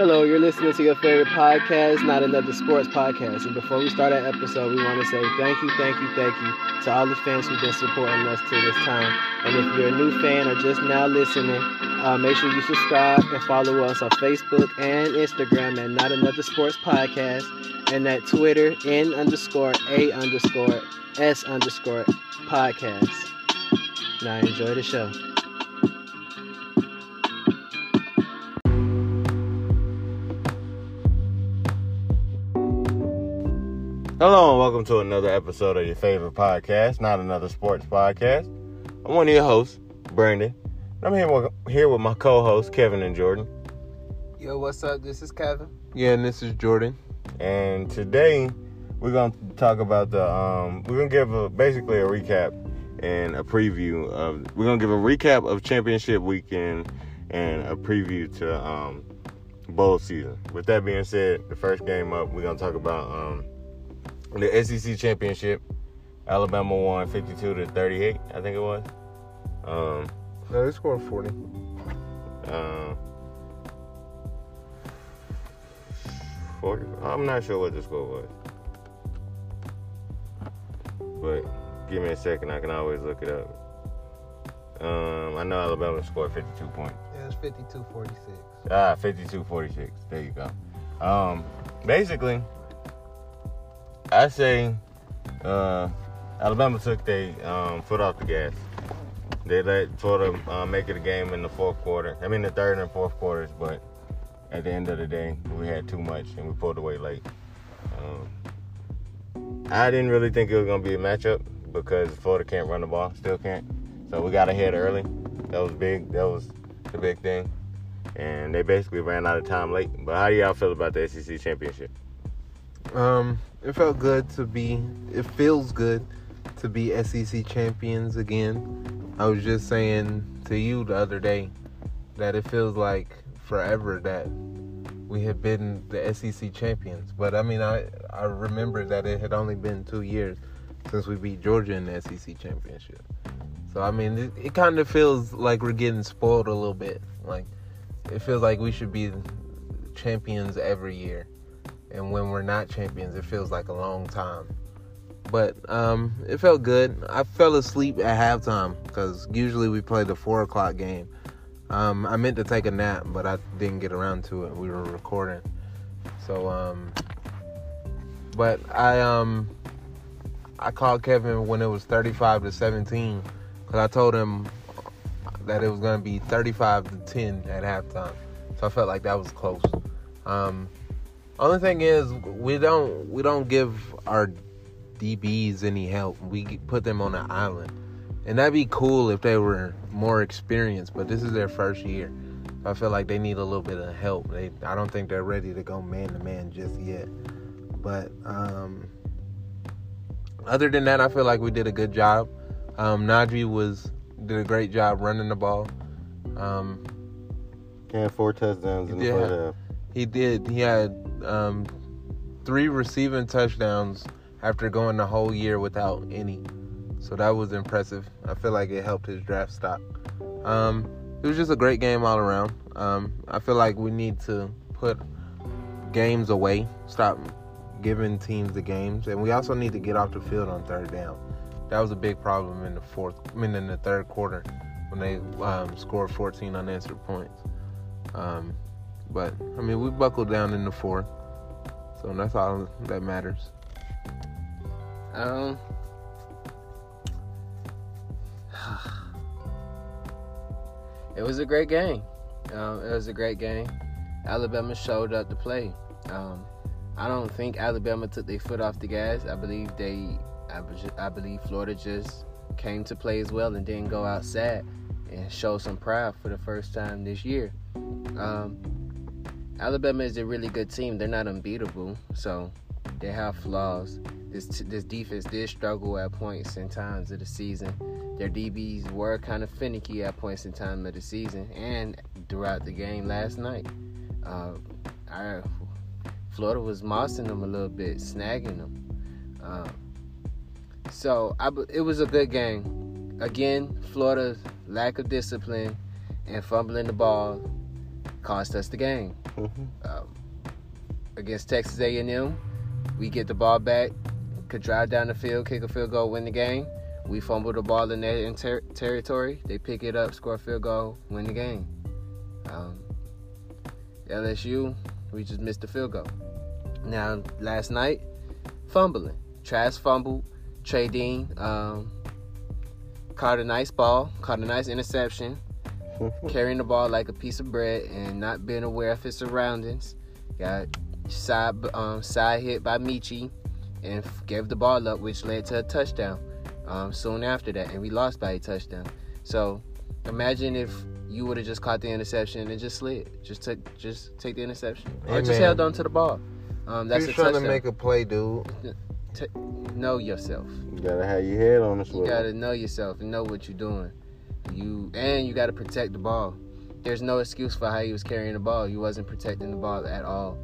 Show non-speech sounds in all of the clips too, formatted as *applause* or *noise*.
Hello, you're listening to your favorite podcast, Not Another Sports Podcast. And before we start our episode, we want to say thank you, thank you, thank you to all the fans who've been supporting us to this time. And if you're a new fan or just now listening, uh, make sure you subscribe and follow us on Facebook and Instagram at Not Another Sports Podcast and at Twitter N underscore A underscore S underscore podcast. Now enjoy the show. Hello and welcome to another episode of your favorite podcast, not another sports podcast. I'm one of your hosts, Brandon. And I'm here with, here with my co-hosts, Kevin and Jordan. Yo, what's up? This is Kevin. Yeah, and this is Jordan. And today we're gonna talk about the um, we're gonna give a, basically a recap and a preview of we're gonna give a recap of championship weekend and a preview to um, bowl season. With that being said, the first game up, we're gonna talk about um, the SEC championship. Alabama won 52 to 38, I think it was. Um, No, they scored 40. uh, 40. I'm not sure what the score was. But give me a second, I can always look it up. Um, I know Alabama scored 52 points. It was 52 46. Ah, 52 46. There you go. Um, basically, I say uh, Alabama took their um, foot off the gas. They let Florida uh, make it a game in the fourth quarter. I mean, the third and fourth quarters, but at the end of the day, we had too much and we pulled away late. Um, I didn't really think it was going to be a matchup because Florida can't run the ball, still can't. So we got ahead early. That was big. That was the big thing and they basically ran out of time late. But how do y'all feel about the SEC championship? Um, it felt good to be, it feels good to be SEC champions again. I was just saying to you the other day that it feels like forever that we have been the SEC champions. But I mean, I, I remember that it had only been two years since we beat Georgia in the SEC championship. So, I mean, it, it kind of feels like we're getting spoiled a little bit. Like, it feels like we should be champions every year. And when we're not champions, it feels like a long time. But um, it felt good. I fell asleep at halftime because usually we play the four o'clock game. Um, I meant to take a nap, but I didn't get around to it. We were recording, so um, but I um, I called Kevin when it was thirty-five to seventeen because I told him that it was going to be 35 to 10 at halftime. So I felt like that was close. Um, only thing is we don't we don't give our DBs any help. We put them on an island. And that'd be cool if they were more experienced, but this is their first year. So I feel like they need a little bit of help. They I don't think they're ready to go man to man just yet. But um, other than that, I feel like we did a good job. Um, Najee was did a great job running the ball. Um, Had four touchdowns in the Yeah. first half. He did. He had um, three receiving touchdowns after going the whole year without any. So that was impressive. I feel like it helped his draft stock. Um, it was just a great game all around. Um, I feel like we need to put games away, stop giving teams the games, and we also need to get off the field on third down. That was a big problem in the fourth, I mean in the third quarter when they um, scored 14 unanswered points. Um, but I mean, we buckled down in the fourth, so that's all that matters. Um, *sighs* it was a great game. Um, it was a great game. Alabama showed up to play. Um, I don't think Alabama took their foot off the gas. I believe they, I, I believe Florida just came to play as well and didn't go outside and show some pride for the first time this year. Um, Alabama is a really good team. They're not unbeatable, so they have flaws. This this defense did struggle at points and times of the season. Their DBs were kind of finicky at points in time of the season and throughout the game last night. Uh, I, Florida was mossing them a little bit, snagging them. Uh, so I, it was a good game. Again, Florida's lack of discipline and fumbling the ball cost us the game. Mhm. Um, against Texas A&M, we get the ball back, could drive down the field, kick a field goal, win the game. We fumble the ball in their ter- territory. They pick it up, score a field goal, win the game. Um, LSU, we just missed the field goal. Now, last night, fumbling. Trask fumbled. Trey Dean um, caught a nice ball, caught a nice interception, *laughs* carrying the ball like a piece of bread and not being aware of his surroundings. Got side um, side hit by Michi and gave the ball up, which led to a touchdown um, soon after that, and we lost by a touchdown. So imagine if you would have just caught the interception and just slid, just took, just take the interception, or Hey, just man. held on to the ball. Um, that's You're a trying touchdown. to make a play, dude. T- know yourself. You gotta have your head on the You gotta know yourself and know what you're doing. You and you gotta protect the ball. There's no excuse for how he was carrying the ball. You wasn't protecting the ball at all,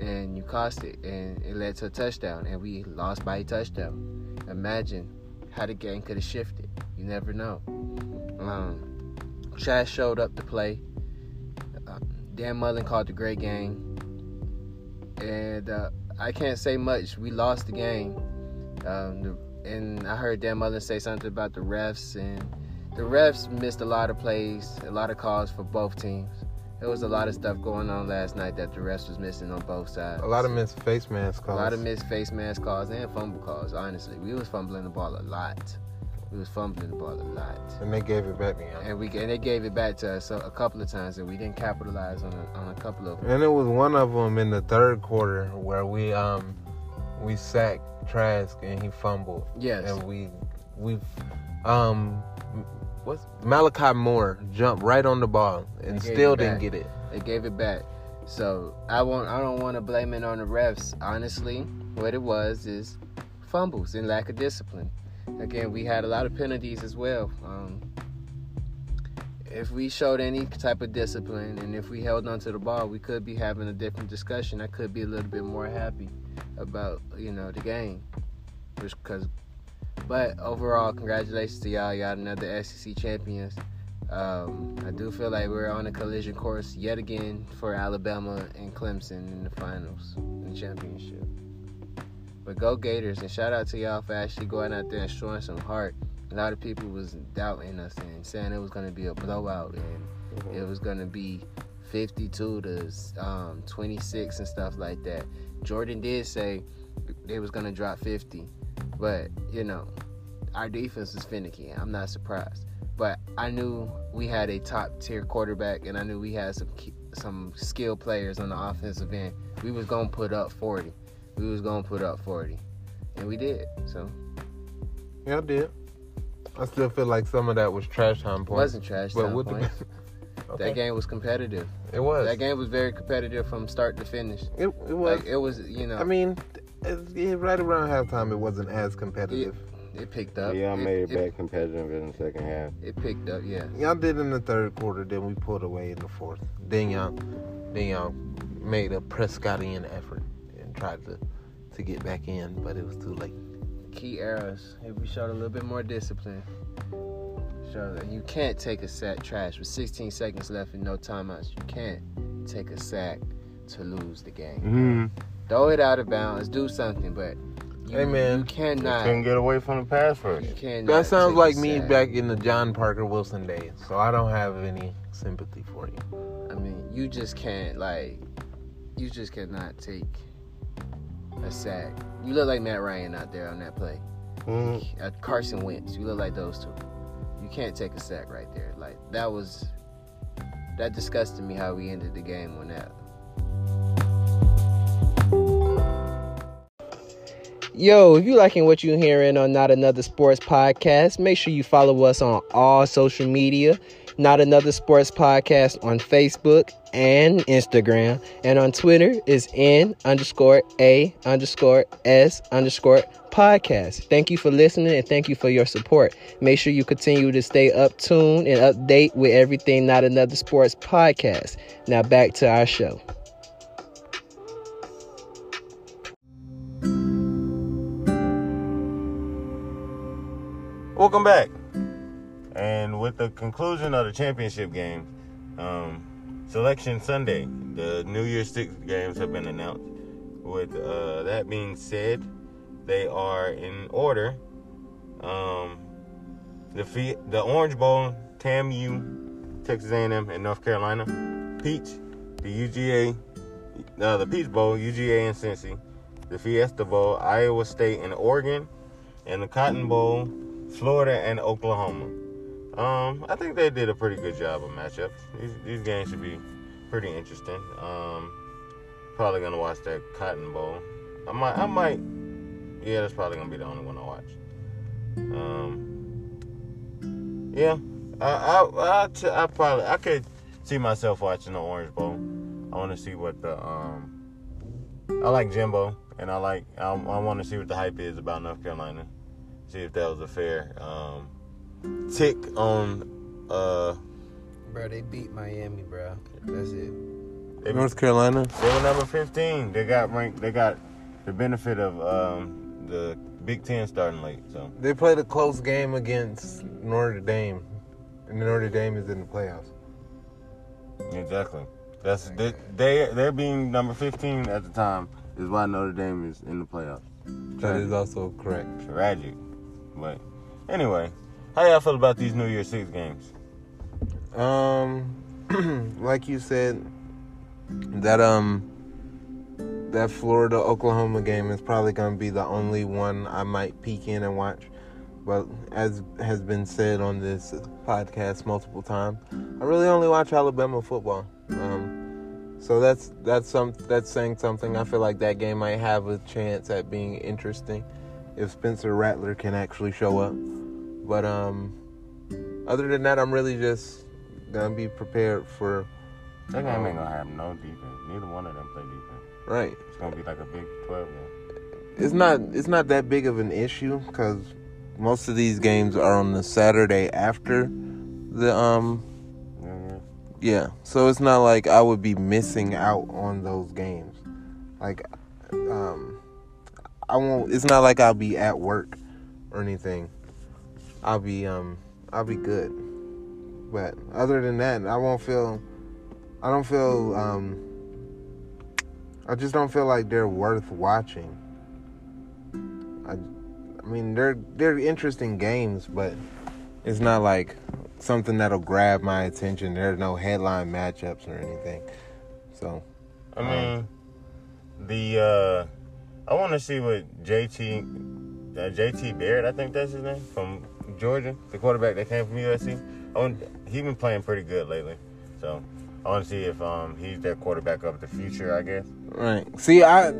and you cost it, and it led to a touchdown, and we lost by a touchdown. Imagine how the game could have shifted. You never know. Um, Chaz showed up to play. Uh, Dan Mullen called the great game, and uh, I can't say much. We lost the game. Um, the, and I heard Dan Mullen say something about the refs, and the refs missed a lot of plays, a lot of calls for both teams. There was a lot of stuff going on last night that the refs was missing on both sides. A lot of missed face mask calls. a lot of missed face mask calls and fumble calls. Honestly, we was fumbling the ball a lot. We was fumbling the ball a lot, and they gave it back to him. and we and they gave it back to us a, a couple of times, and we didn't capitalize on a, on a couple of them. And it was one of them in the third quarter where we um we sacked Trask and he fumbled. Yes, And we we um what's Malachi Moore jumped right on the ball and still didn't get it. They gave it back. So I won't. I don't want to blame it on the refs. Honestly, what it was is fumbles and lack of discipline. Again, we had a lot of penalties as well. Um, if we showed any type of discipline and if we held onto the ball, we could be having a different discussion. I could be a little bit more happy about you know the game, because. But overall, congratulations to y'all. Y'all another SEC champions. Um, I do feel like we're on a collision course yet again for Alabama and Clemson in the finals, in the championship. But go Gators and shout out to y'all for actually going out there and showing some heart. A lot of people was doubting us and saying it was going to be a blowout and it was going to be 52 to um, 26 and stuff like that. Jordan did say they was going to drop 50, but you know, our defense was finicky. I'm not surprised but I knew we had a top tier quarterback, and I knew we had some some skilled players on the offensive end. We was gonna put up 40. We was gonna put up 40, and we did. So Yeah, I did. I still feel like some of that was trash time it points. wasn't trash time with points. *laughs* the okay. That game was competitive. it was. That game was very competitive from start to finish. It, it was. Like it was, you know, I mean, yeah, right around halftime, it wasn't as competitive. it picked up. Yeah, I made it, it, back competitive in the second half. It picked up. Yeah. Y'all did in the third quarter, then we pulled away in the fourth. Then y'all, then y'all made a Prescottian effort and tried to to get back in, but it was too late. key errors. If we showed a little bit more discipline, show that you can't take a sack Trask with 16 seconds left and no timeouts. You can't take a sack to lose the game. Mm-hmm. Throw it out of bounds, do something, but you, Hey, man. you cannot. Couldn't get away from the pass rush. You cannot. That sounds like me sack. back in the John Parker Wilson days, so I don't have any sympathy for you. I mean, you just can't like. You just cannot take a sack. You look like Matt Ryan out there on that play. Mhm. uh, Carson Wentz. You look like those two. You can't take a sack right there. Like that was that disgusted me how we ended the game on that. Yo, if you liking what you're hearing on Not Another Sports Podcast, make sure you follow us on all social media. Not Another Sports Podcast on Facebook and Instagram. And on Twitter is N underscore A underscore S underscore podcast. Thank you for listening and thank you for your support. Make sure you continue to stay up tuned and update with everything Not Another Sports Podcast. Now back to our show. Welcome back. And with the conclusion of the championship game, um, Selection Sunday. The New Year's Six games have been announced. With uh, that being said, they are in order. Um, the the Orange Bowl, TAMU, Texas A&M, and North Carolina. Peach, the UGA, uh, the Peach Bowl, UGA and Cincy. The Fiesta Bowl, Iowa State and Oregon, and the Cotton Bowl, Florida and Oklahoma. Um, I think they did a pretty good job of matchups. These, these games should be pretty interesting. Um, probably gonna watch that Cotton Bowl. I might, I might. Yeah, that's probably gonna be the only one I watch. Um, yeah, I, I, I, t- I probably, I could see myself watching the Orange Bowl. I want to see what the, um, I like Jimbo, and I like, I, I want to see what the hype is about North Carolina. See if that was a fair, um, tick on, uh, Bro, they beat Miami, bro. That's it. they, North Carolina. they were number 15. They got ranked, they got the benefit of, um, the Big Ten starting late, so. They played a close game against Notre Dame, and Notre Dame is in the playoffs. Exactly. That's they, they they're being number 15 at the time is why Notre Dame is in the playoffs. That is also correct. Tragic. But anyway, how y'all feel about these New Year's Six games? Um, *clears throat* like you said, that um, that Florida Oklahoma game is probably gonna be the only one I might peek in and watch. But as has been said on this podcast multiple times, I really only watch Alabama football. Um, so that's that's some that's saying something. I feel like that game might have a chance at being interesting if Spencer Rattler can actually show up. But um, other than that, I'm really just gonna be prepared for That game ain't gonna have no defense. Neither one of them play defense. right. It's gonna be like a Big 12 game. It's not it's not that big of an issue because most of these games are on the Saturday after the um yeah. yeah. So it's not like I would be missing out on those games. Like um I won't it's not like I'll be at work or anything. I'll be um I'll be good. But other than that, I won't feel I don't feel um I just don't feel like they're worth watching. I I mean they're they're interesting games, but it's not like something that'll grab my attention. There's no headline matchups or anything. So I mean, the uh, I want to see what JT uh, JT Barrett, I think that's his name, from Georgia, the quarterback that came from USC. I want, he been playing pretty good lately, so I want to see if um he's their quarterback of the future. I guess. right. See, I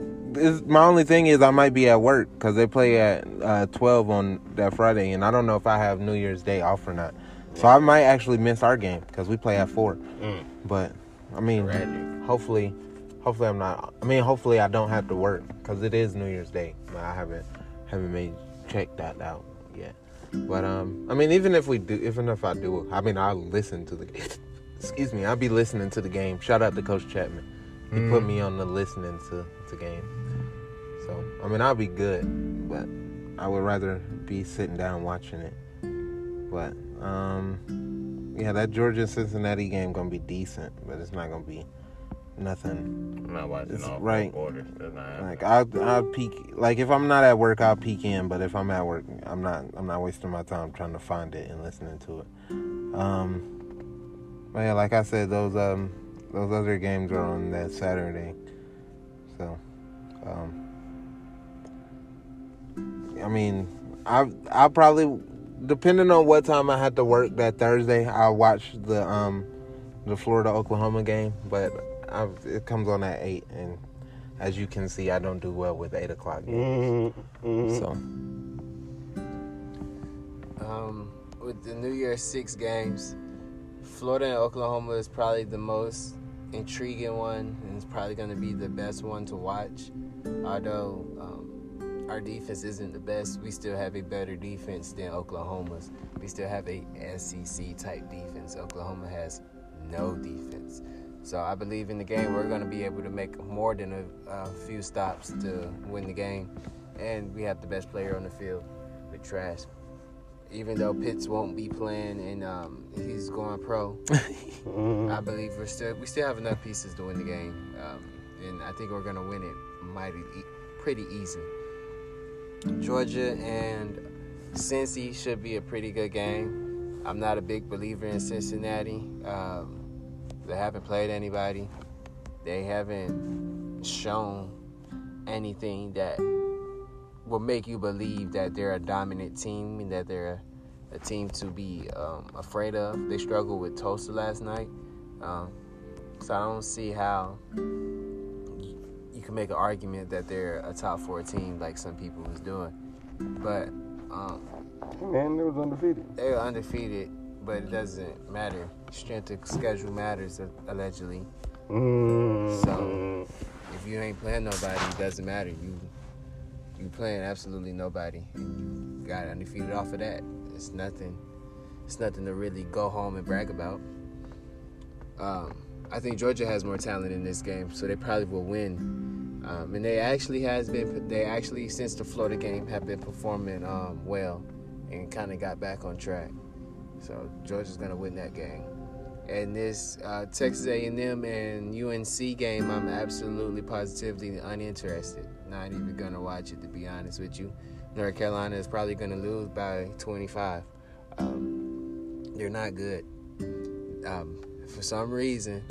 my only thing is I might be at work because they play at uh, twelve on that Friday, and I don't know if I have New Year's Day off or not. So I might actually miss our game because we play at four. Mm. But I mean, Tragic. hopefully, hopefully I'm not. I mean, hopefully I don't have to work because it is New Year's Day. But I haven't haven't made checked that out yet. But um, I mean, even if we do, even if I do, I mean, I'll listen to the. *laughs* excuse me, I'll be listening to the game. Shout out to Coach Chapman. He put me on the listening to to game. So I mean, I'll be good, but I would rather be sitting down watching it. But um, yeah, that Georgia Cincinnati game gonna be decent, but it's not gonna be nothing. I'm not watching It's all right. quarters. That's not happening. Like I'll I'll peek. Like if I'm not at work, I'll peek in. But if I'm at work, I'm not. I'm not wasting my time trying to find it and listening to it. Um, but yeah, like I said, those um those other games are on that Saturday. So, um, I mean, I I'll probably depending on what time I had to work that Thursday, I'll watch the um the Florida Oklahoma game. But I, it comes on at eight, and as you can see, I don't do well with eight o'clock games. Mhm, mhm. So Um, with the New Year's Six games, Florida and Oklahoma is probably the most intriguing one, and it's probably going to be the best one to watch. Although um, our defense isn't the best, we still have a better defense than Oklahoma's. We still have a SEC type defense. Oklahoma has no defense. So I believe in the game we're going to be able to make more than a, a few stops to win the game, and we have the best player on the field with Trask. even though Pitts won't be playing and um, he's going pro, *laughs* I believe we're still we still have enough pieces to win the game, um, and I think we're gonna win it mighty e- pretty easy. Georgia and Cincy should be a pretty good game. I'm not a big believer in Cincinnati. Um, they haven't played anybody. They haven't shown anything that will make you believe that they're a dominant team and that they're a, a team to be um, afraid of. They struggled with Tulsa last night, um, so I don't see how you can make an argument that they're a top four team like some people was doing. But um, Man, they was undefeated. they were undefeated, but it doesn't matter. Strength of schedule matters allegedly. Mm. So- If you ain't playing nobody, it doesn't matter. You you playing absolutely nobody, and you got undefeated off of that. It's nothing. It's nothing to really go home and brag about. Um, I think Georgia has more talent in this game, so they probably will win. Um, and they actually has been. They actually since the Florida game have been performing um, well, and kind of got back on track. So Georgia's gonna win that game. And this uh, Texas A&M and UNC game, I'm absolutely positively uninterested. Not even gonna watch it, to be honest with you. North Carolina is probably gonna lose by 25. Um, they're not good. Um, for some reason,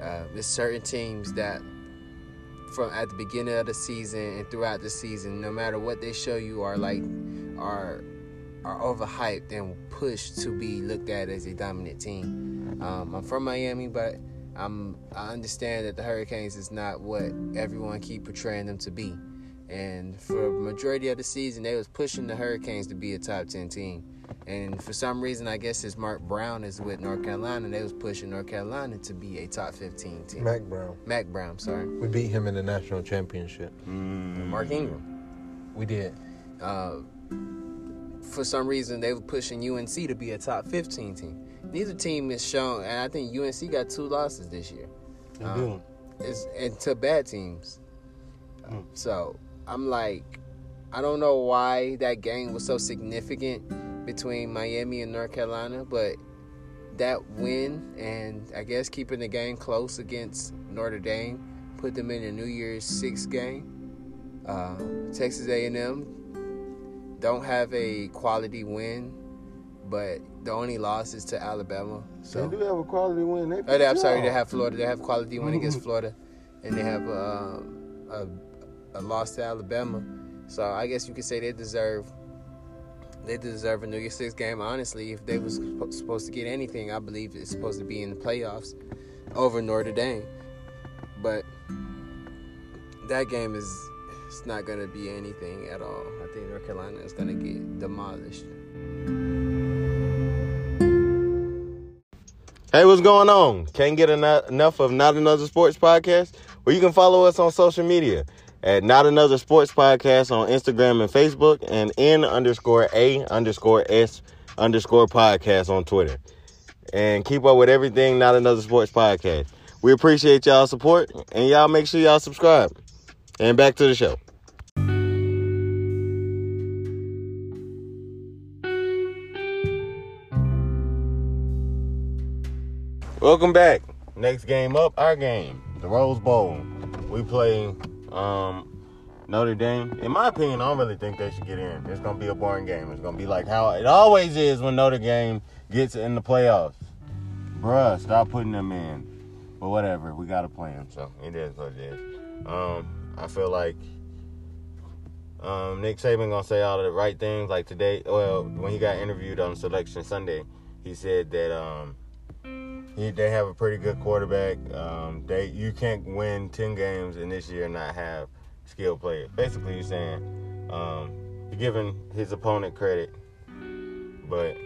uh, there's certain teams that, from at the beginning of the season and throughout the season, no matter what they show you, are like are are overhyped and pushed to be looked at as a dominant team. Um, I'm from Miami, but I'm I understand that the Hurricanes is not what everyone keep portraying them to be. And for majority of the season, they was pushing the Hurricanes to be a top ten team. And for some reason, I guess since Mark Brown is with North Carolina, and they was pushing North Carolina to be a top fifteen team. Mack Brown. Mack Brown, sorry, We beat him in the national championship. Mm. Mark Ingram. We did. uh, for some reason they were pushing UNC to be a top 15 team. Neither team is shown, and I think UNC got two losses this year. Um. It's and to bad teams. Mm. So I'm like, I don't know why that game was so significant between Miami and North Carolina, but that win and I guess keeping the game close against Notre Dame put them in a New Year's Six game. Uh, Texas A&M don't have a quality win, but the only loss is to Alabama. So they do have a quality win. They Oh, they, I'm sorry, they have Florida. They have quality win against *laughs* Florida, and they have uh, a a loss to Alabama. So I guess you could say they deserve they deserve a New Year's Six game. Honestly, if they was suppo- supposed to get anything, I believe it's supposed to be in the playoffs over Notre Dame. But that game is it's not gonna be anything at all. I think North Carolina is gonna get demolished. Hey, what's going on? Can't get eno- enough of Not Another Sports Podcast? Well, you can follow us on social media at Not Another Sports Podcast on Instagram and Facebook and N underscore A underscore S underscore podcast on Twitter. And keep up with everything Not Another Sports Podcast. We appreciate y'all support and y'all make sure y'all subscribe. And back to the show. Welcome back. Next game up, our game, the Rose Bowl. We play um, Notre Dame. In my opinion, I don't really think they should get in. It's gonna be a boring game. It's gonna be like how it always is when Notre Dame gets in the playoffs. Bruh, stop putting them in. But whatever, we gotta play them, so it is what it is. Um, I feel like um, Nick Saban gonna say all of the right things. Like today, well, when he got interviewed on Selection Sunday, he said that um, he, they have a pretty good quarterback. Um, they you can't win ten games in this year and not have skilled players. Basically, he's saying um, you're giving his opponent credit, but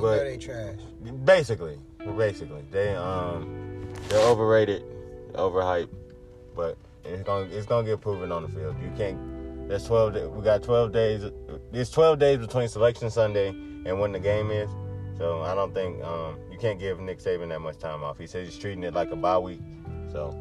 but they trash. basically, basically they um they're overrated, overhyped, but it's gonna it's gonna get proven on the field. You can't. There's twelve. da- We got twelve days. There's twelve days between selection Sunday and when the game is. So I don't think um you can't give Nick Saban that much time off. He says he's treating it like a bye week. So.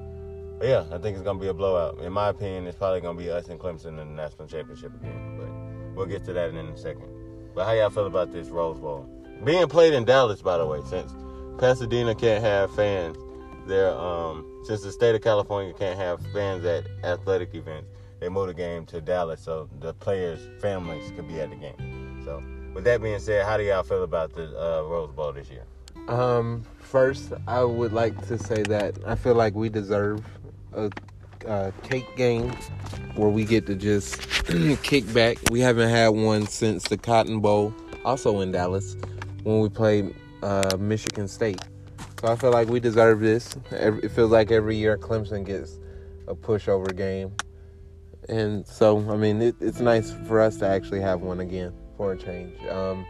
Yeah, I think it's gonna be a blowout. In my opinion, it's probably gonna be us and Clemson in the national championship again. But we'll get to that in a second. But how y'all feel about this Rose Bowl being played in Dallas? By the way, since Pasadena can't have fans, there um since the state of California can't have fans at athletic events, they moved the game to Dallas so the players' families could be at the game. So, with that being said, how do y'all feel about the uh, Rose Bowl this year? Um, first, I would like to say that I feel like we deserve a, a cake game where we get to just *clears throat* kick back. We haven't had one since the Cotton Bowl, also in Dallas, when we played uh, Michigan State. So I feel like we deserve this. It feels like every year Clemson gets a pushover game. And so, I mean, it, it's nice for us to actually have one again for a change. Um,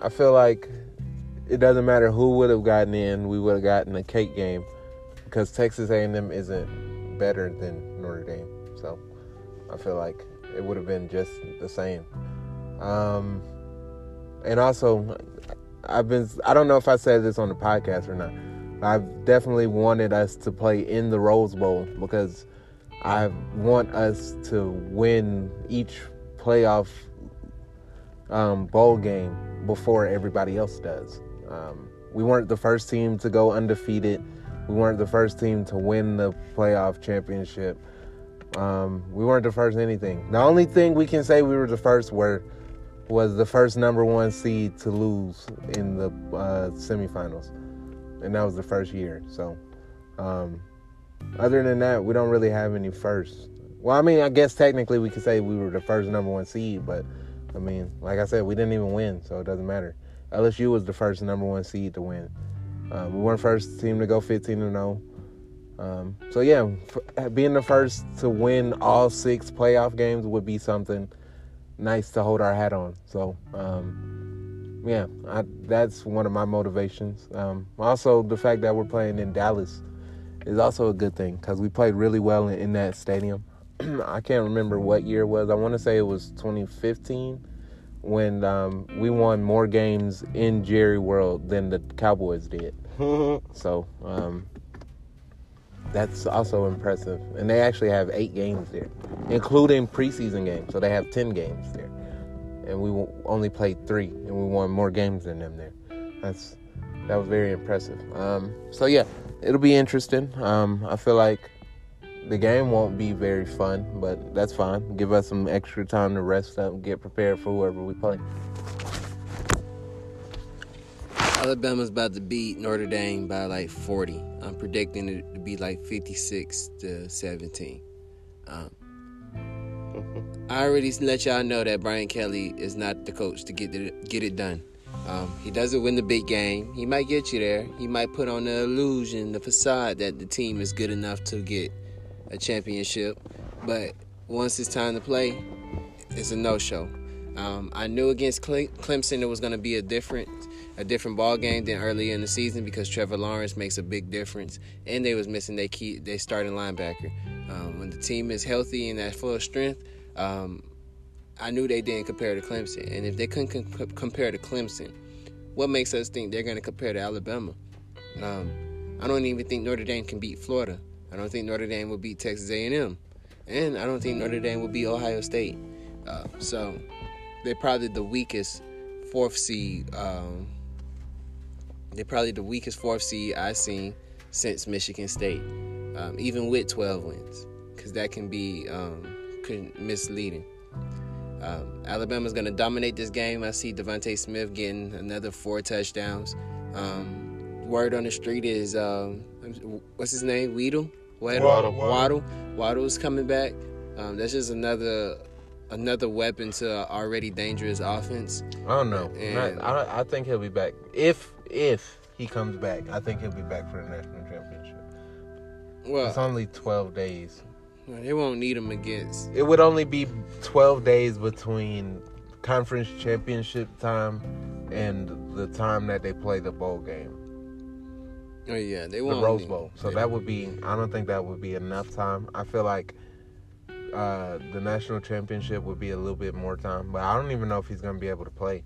I feel like it doesn't matter who would have gotten in, we would have gotten a cake game because Texas A&M isn't better than Notre Dame. So I feel like it would have been just the same. Um, and also, I've been I don't know if I said this on the podcast or not. I've definitely wanted us to play in the Rose Bowl because I want us to win each playoff um, bowl game before everybody else does. Um, we weren't the first team to go undefeated. We weren't the first team to win the playoff championship. Um, we weren't the first anything. The only thing we can say we were the first were was the first number one seed to lose in the uh, semifinals, and that was the first year. So, um, other than that, we don't really have any first. Well, I mean, I guess technically we could say we were the first number one seed, but I mean, like I said, we didn't even win, so it doesn't matter. LSU was the first number one seed to win. Um, we weren't first team to go 15 and 0. Um, so yeah, being the first to win all six playoff games would be something nice to hold our hat on. So, um, yeah, I, that's one of my motivations. Um, also, the fact that we're playing in Dallas is also a good thing because we played really well in, in that stadium. *clears throat* I can't remember what year it was. I want to say it was 2015 when um, we won more games in Jerry World than the Cowboys did. *laughs* so um, that's also impressive. And they actually have eight games there, including preseason games. So they have 10 games there. And we only played three, and we won more games than them there. That's that was very impressive. Um, so yeah, it'll be interesting. Um, I feel like the game won't be very fun, but that's fine. Give us some extra time to rest up, get prepared for whoever we play. Alabama's about to beat Notre Dame by like 40. I'm predicting it to be like 56 to 17. Um, I already let y'all know that Brian Kelly is not the coach to get it, get it done. Um, he doesn't win the big game. He might get you there. He might put on the illusion, the facade that the team is good enough to get a championship. But once it's time to play, it's a no-show. Um, I knew against Clemson it was going to be a different a different ball game than earlier in the season because Trevor Lawrence makes a big difference, and they was missing their key their starting linebacker. Um, when the team is healthy and at full strength, um, I knew they didn't compare to Clemson, and if they couldn't com- compare to Clemson, what makes us think they're going to compare to Alabama? Um, I don't even think Notre Dame can beat Florida. I don't think Notre Dame will beat Texas A&M, and I don't think Notre Dame will beat Ohio State. Uh, so they're probably the weakest fourth seed. Um, they're probably the weakest fourth seed I've seen since Michigan State, um, even with 12 wins, because that can be um, misleading. Um, Alabama's going to dominate this game. I see DeVonta Smith getting another four touchdowns. Um, word on the street is um, what's his name? Weedle. Waddle. Waddle. Waddle. Waddle's coming back. Um, that's just another another weapon to already dangerous offense. I don't know. And, I, I think he'll be back if if he comes back. I think he'll be back for the national championship. Well, it's only twelve days. They won't need him against. It would only be twelve days between conference championship time and the time that they play the bowl game. Oh yeah, they won't. The Rose Bowl. So that would be. I don't think that would be enough time. I feel like uh, the national championship would be a little bit more time, but I don't even know if he's gonna be able to play.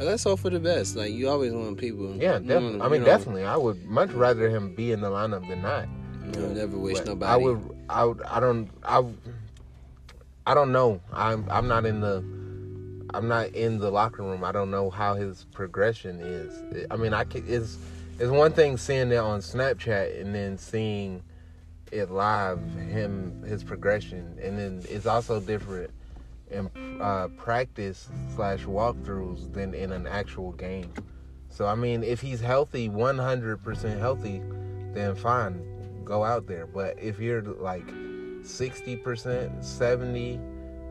Let's hope for the best. Like you always want people. Yeah, definitely. I mean, know, definitely. I would much rather him be in the lineup than not. You know, never wish but nobody. I would. I would. I don't. I. I don't know. I'm I'm not in the I'm not in the locker room. I don't know how his progression is. I mean, I can, it's it's one thing seeing it on Snapchat and then seeing it live, him his progression, and then it's also different in uh, practice slash walkthroughs than in an actual game. So I mean, if he's healthy, 100% healthy, then fine, go out there. But if you're like 60%, 70,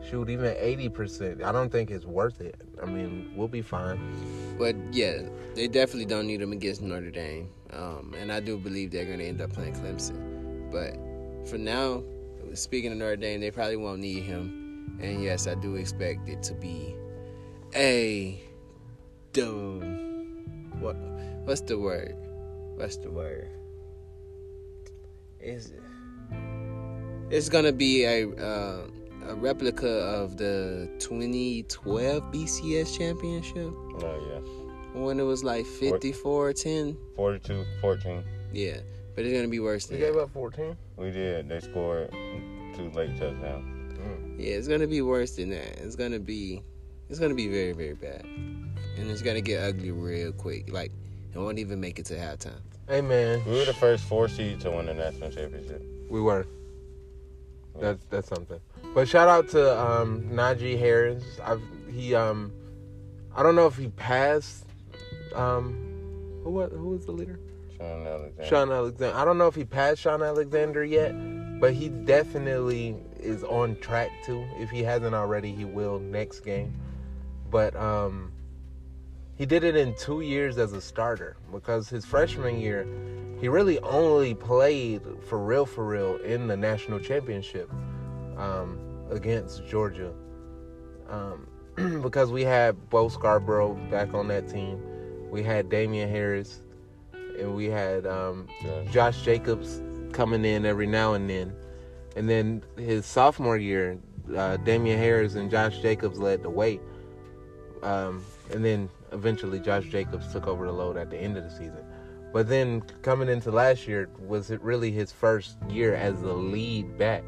shoot, even 80%, I don't think it's worth it. I mean, we'll be fine. But yeah, they definitely don't need him against Notre Dame. Um, and I do believe they're going to end up playing Clemson. But for now, speaking of Notre Dame, they probably won't need him. And yes, I do expect it to be a dumb. What? What's the word? What's the word? Is it? It's gonna be a uh, a replica of the 2012 BCS championship. Oh yeah. When it was like 54 10. 42 14. Yeah. But it's gonna be worse We than gave that. up 14. We did. They scored two late touchdowns. Yeah, it's gonna be worse than that. It's gonna be it's gonna be very, very bad. And it's gonna get ugly real quick. Like it won't even make it to halftime. Hey man, We were the first four seed to win the national championship. we were. That's that's something. But shout out to um, Najee Harris. I've he um I don't know if he passed um who was who was the leader? Shaun Alexander. Shaun Alexander. I don't know if he passed Shaun Alexander yet, but he definitely is on track to. If he hasn't already, he will next game. But um, he did it in two years as a starter because his freshman year, he really only played for real, for real in the national championship um, against Georgia. Um, *clears throat* because we had Bo Scarborough back on that team, we had Damien Harris, and we had um, Josh. Josh Jacobs coming in every now and then. And then his sophomore year, uh, Damien Harris and Josh Jacobs led the way. Um, and then eventually Josh Jacobs took over the load at the end of the season. But then coming into last year, was it really his first year as the lead back?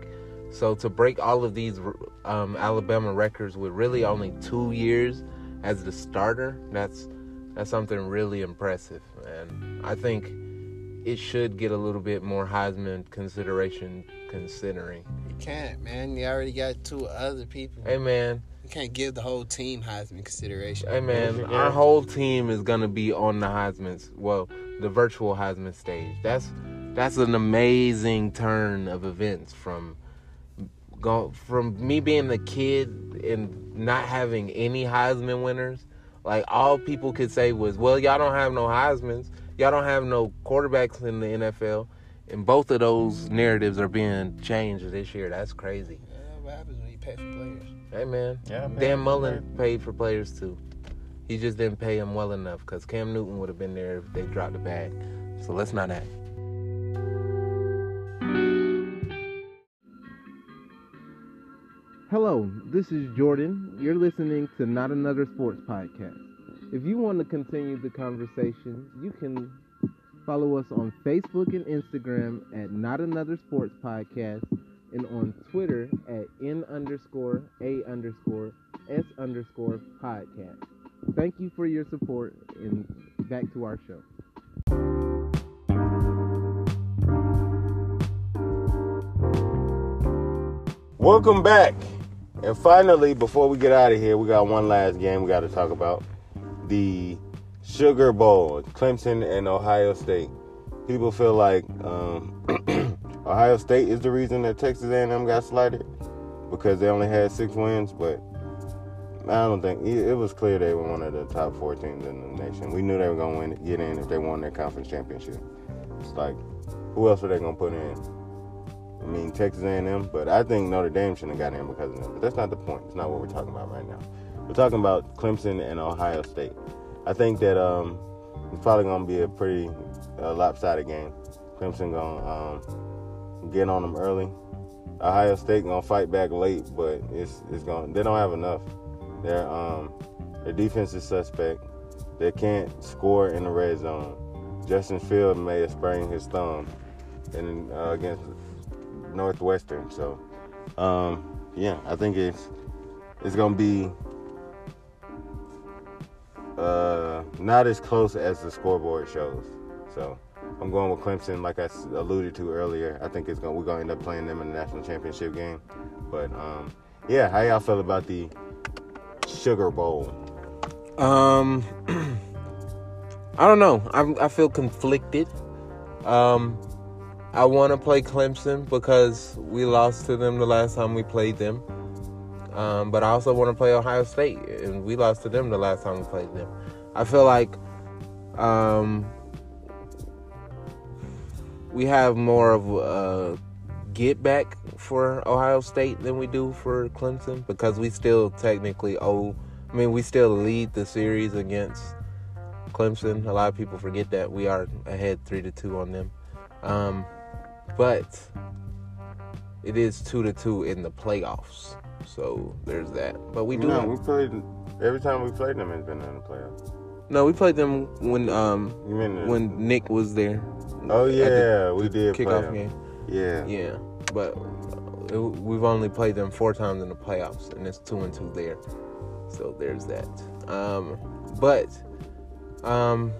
So to break all of these um, Alabama records with really only two years as the starter, that's that's something really impressive. And I think it should get a little bit more Heisman consideration considering. You can't, man. You already got two other people. Hey man, You can't give the whole team Heisman consideration. hey man, Yeah. our whole team is gonna be on the Heisman's well, the virtual Heisman stage. That's that's an amazing turn of events from go from me being a kid and not having any Heisman winners. Like all people could say was, "Well, y'all don't have no Heisman's. Y'all don't have no quarterbacks in the NFL." And both of those narratives are being changed this year. That's crazy. Yeah, what happens when you pay for players? Hey man, Yeah, man. Dan Mullen paid for players too. He just didn't pay him well enough because Cam Newton would have been there if they dropped the bag. So let's not act. Hello, this is Jordan. You're listening to Not Another Sports Podcast. If you want to continue the conversation, you can follow us on Facebook and Instagram at Not Another Sports Podcast and on Twitter at N underscore A underscore S underscore podcast. Thank you for your support and back to our show. Welcome back. And finally, before we get out of here, we got one last game we got to talk about. The Sugar Bowl, Clemson and Ohio State. People feel like um, *clears throat* Ohio State is the reason that Texas A&M got slighted because they only had six wins, but I don't think it was clear they were one of the top four teams in the nation. We knew they were going to get in if they won their conference championship. It's like, who else were they going to put in? I mean, Texas A&M, but I think Notre Dame shouldn't have got in because of them. But that's not the point. It's not what we're talking about right now. We're talking about Clemson and Ohio State. I think that um, it's probably going to be a pretty uh, lopsided game. Clemson going to um, get on them early. Ohio State going to fight back late, but it's it's going. They don't have enough. Their um, their defense is suspect. They can't score in the red zone. Justin Field may have sprained his thumb in, uh, against Northwestern. So um, yeah, I think it's it's gonna be uh, not as close as the scoreboard shows. So I'm going with Clemson, like I alluded to earlier. I think it's going we're gonna end up playing them in the national championship game. But um, yeah, how y'all feel about the Sugar Bowl? Um, *clears throat* I don't know. I'm, I feel conflicted. Um, I want to play Clemson because we lost to them the last time we played them. Um, but I also want to play Ohio State, and we lost to them the last time we played them. I feel like um, we have more of a get back for Ohio State than we do for Clemson because we still technically owe. I mean, we still lead the series against Clemson. A lot of people forget that we are ahead three to two on them, um, but it is two to two in the playoffs. So there's that. But we do. No, we played every time we played them. It's been in the playoffs. no, we played them when um You mean the, when Nick was there. Oh at the yeah, we did kickoff game. Yeah. Yeah, but it, we've only played them four times in the playoffs, and it's two and two there. So there's that. Um, but um,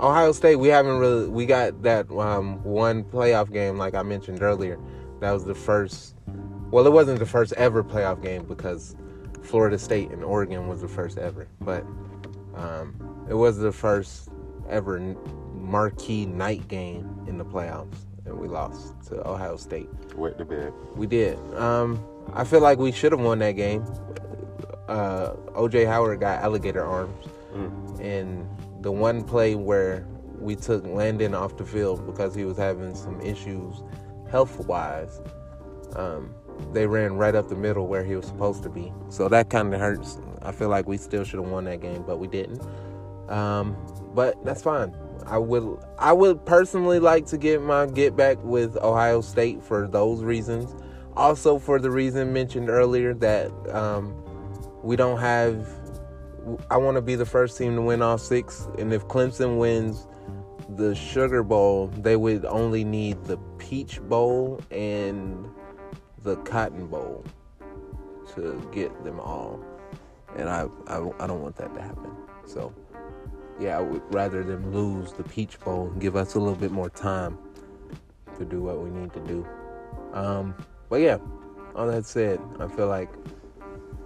Ohio State, we haven't really. We got that um, one playoff game, like I mentioned earlier. That was the first. Well, it wasn't the first ever playoff game because Florida State and Oregon was the first ever, but um, it was the first ever marquee night game in the playoffs, and we lost to Ohio State. Wet the bed. We did. Um, I feel like we should have won that game. Uh, OJ Howard got alligator arms, Mm. and the one play where we took Landon off the field because he was having some issues health wise, um, they ran right up the middle where he was supposed to be. So that kind of hurts. I feel like we still should have won that game, but we didn't. Um, but that's fine. I would I would personally like to get my get back with Ohio State for those reasons. Also for the reason mentioned earlier that um, we don't have. I want to be the first team to win all six, and if Clemson wins the Sugar Bowl, they would only need the Peach Bowl and the Cotton Bowl to get them all, and I I, I don't want that to happen. So yeah, I would rather them lose the Peach Bowl and give us a little bit more time to do what we need to do. Um, but yeah, all that said, I feel like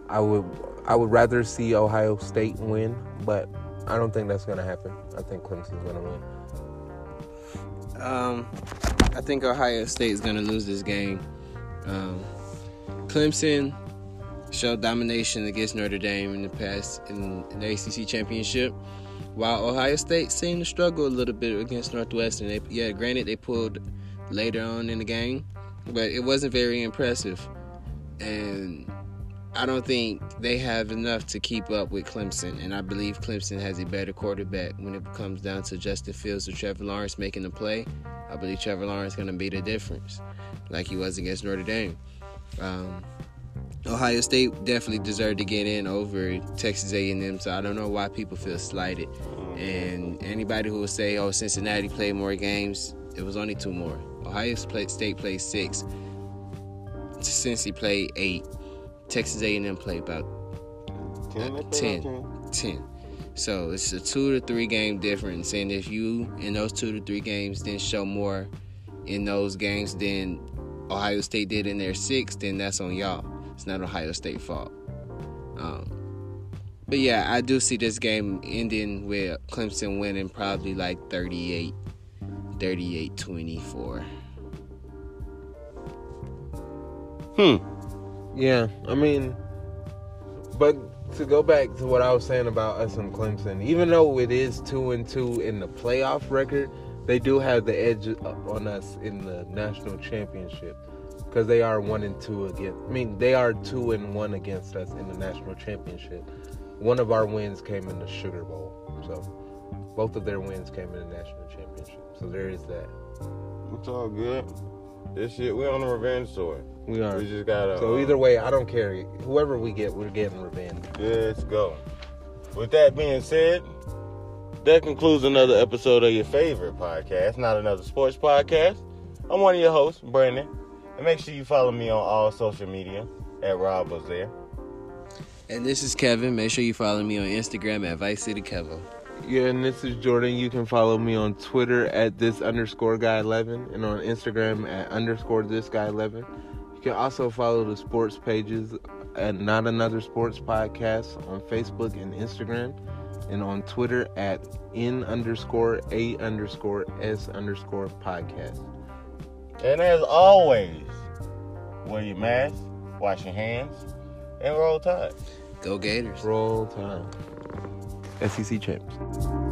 I would I would rather see Ohio State win, but I don't think that's gonna happen. I think Clemson's gonna win. Um, I think Ohio State is to lose this game. Um, Clemson showed domination against Notre Dame in the past in, in the ACC championship, while Ohio State seemed to struggle a little bit against Northwestern. They, yeah, granted they pulled later on in the game, but it wasn't very impressive, and I don't think they have enough to keep up with Clemson. And I believe Clemson has a better quarterback when it comes down to Justin Fields or Trevor Lawrence making the play. I believe Trevor Lawrence is going to be the difference, like he was against Notre Dame. Um, Ohio State definitely deserved to get in over Texas A&M, so I don't know why people feel slighted. And anybody who will say, "Oh, Cincinnati played more games," it was only two more. Ohio State played six. Cincy played eight. Texas A&M played about Ten, ten. 10. So it's a two to three game difference. And if you, in those two to three games, then show more in those games than Ohio State did in their six, then that's on y'all. It's not Ohio State fault. Um, but yeah, I do see this game ending with Clemson winning probably like 38, 38 24. Hmm. Yeah, I mean, but to go back to what I was saying about us and Clemson, even though it is two and two in the playoff record, they do have the edge on us in the national championship because they are one and two against. I mean, they are two and one against us in the national championship. One of our wins came in the Sugar Bowl, so both of their wins came in the national championship. So there is that. It's all good. This shit, we're on a revenge tour. We are. We just gotta. So uh, either way, I don't care. Whoever we get, we're getting revenge. Let's go. With that being said, that concludes another episode of your favorite podcast, not another sports podcast. I'm one of your hosts, Brandon. And make sure you follow me on all social media at Rob was there. And this is Kevin. Make sure you follow me on Instagram at Vice City Kevo. Yeah, and this is Jordan. You can follow me on Twitter at this underscore guy 11 and on Instagram at underscore this guy 11. You can also follow the sports pages at Not Another Sports Podcast on Facebook and Instagram and on Twitter at N underscore A underscore S underscore podcast. And as always, wear your mask, wash your hands, and roll tide. Go Gators. Roll time. SEC champs.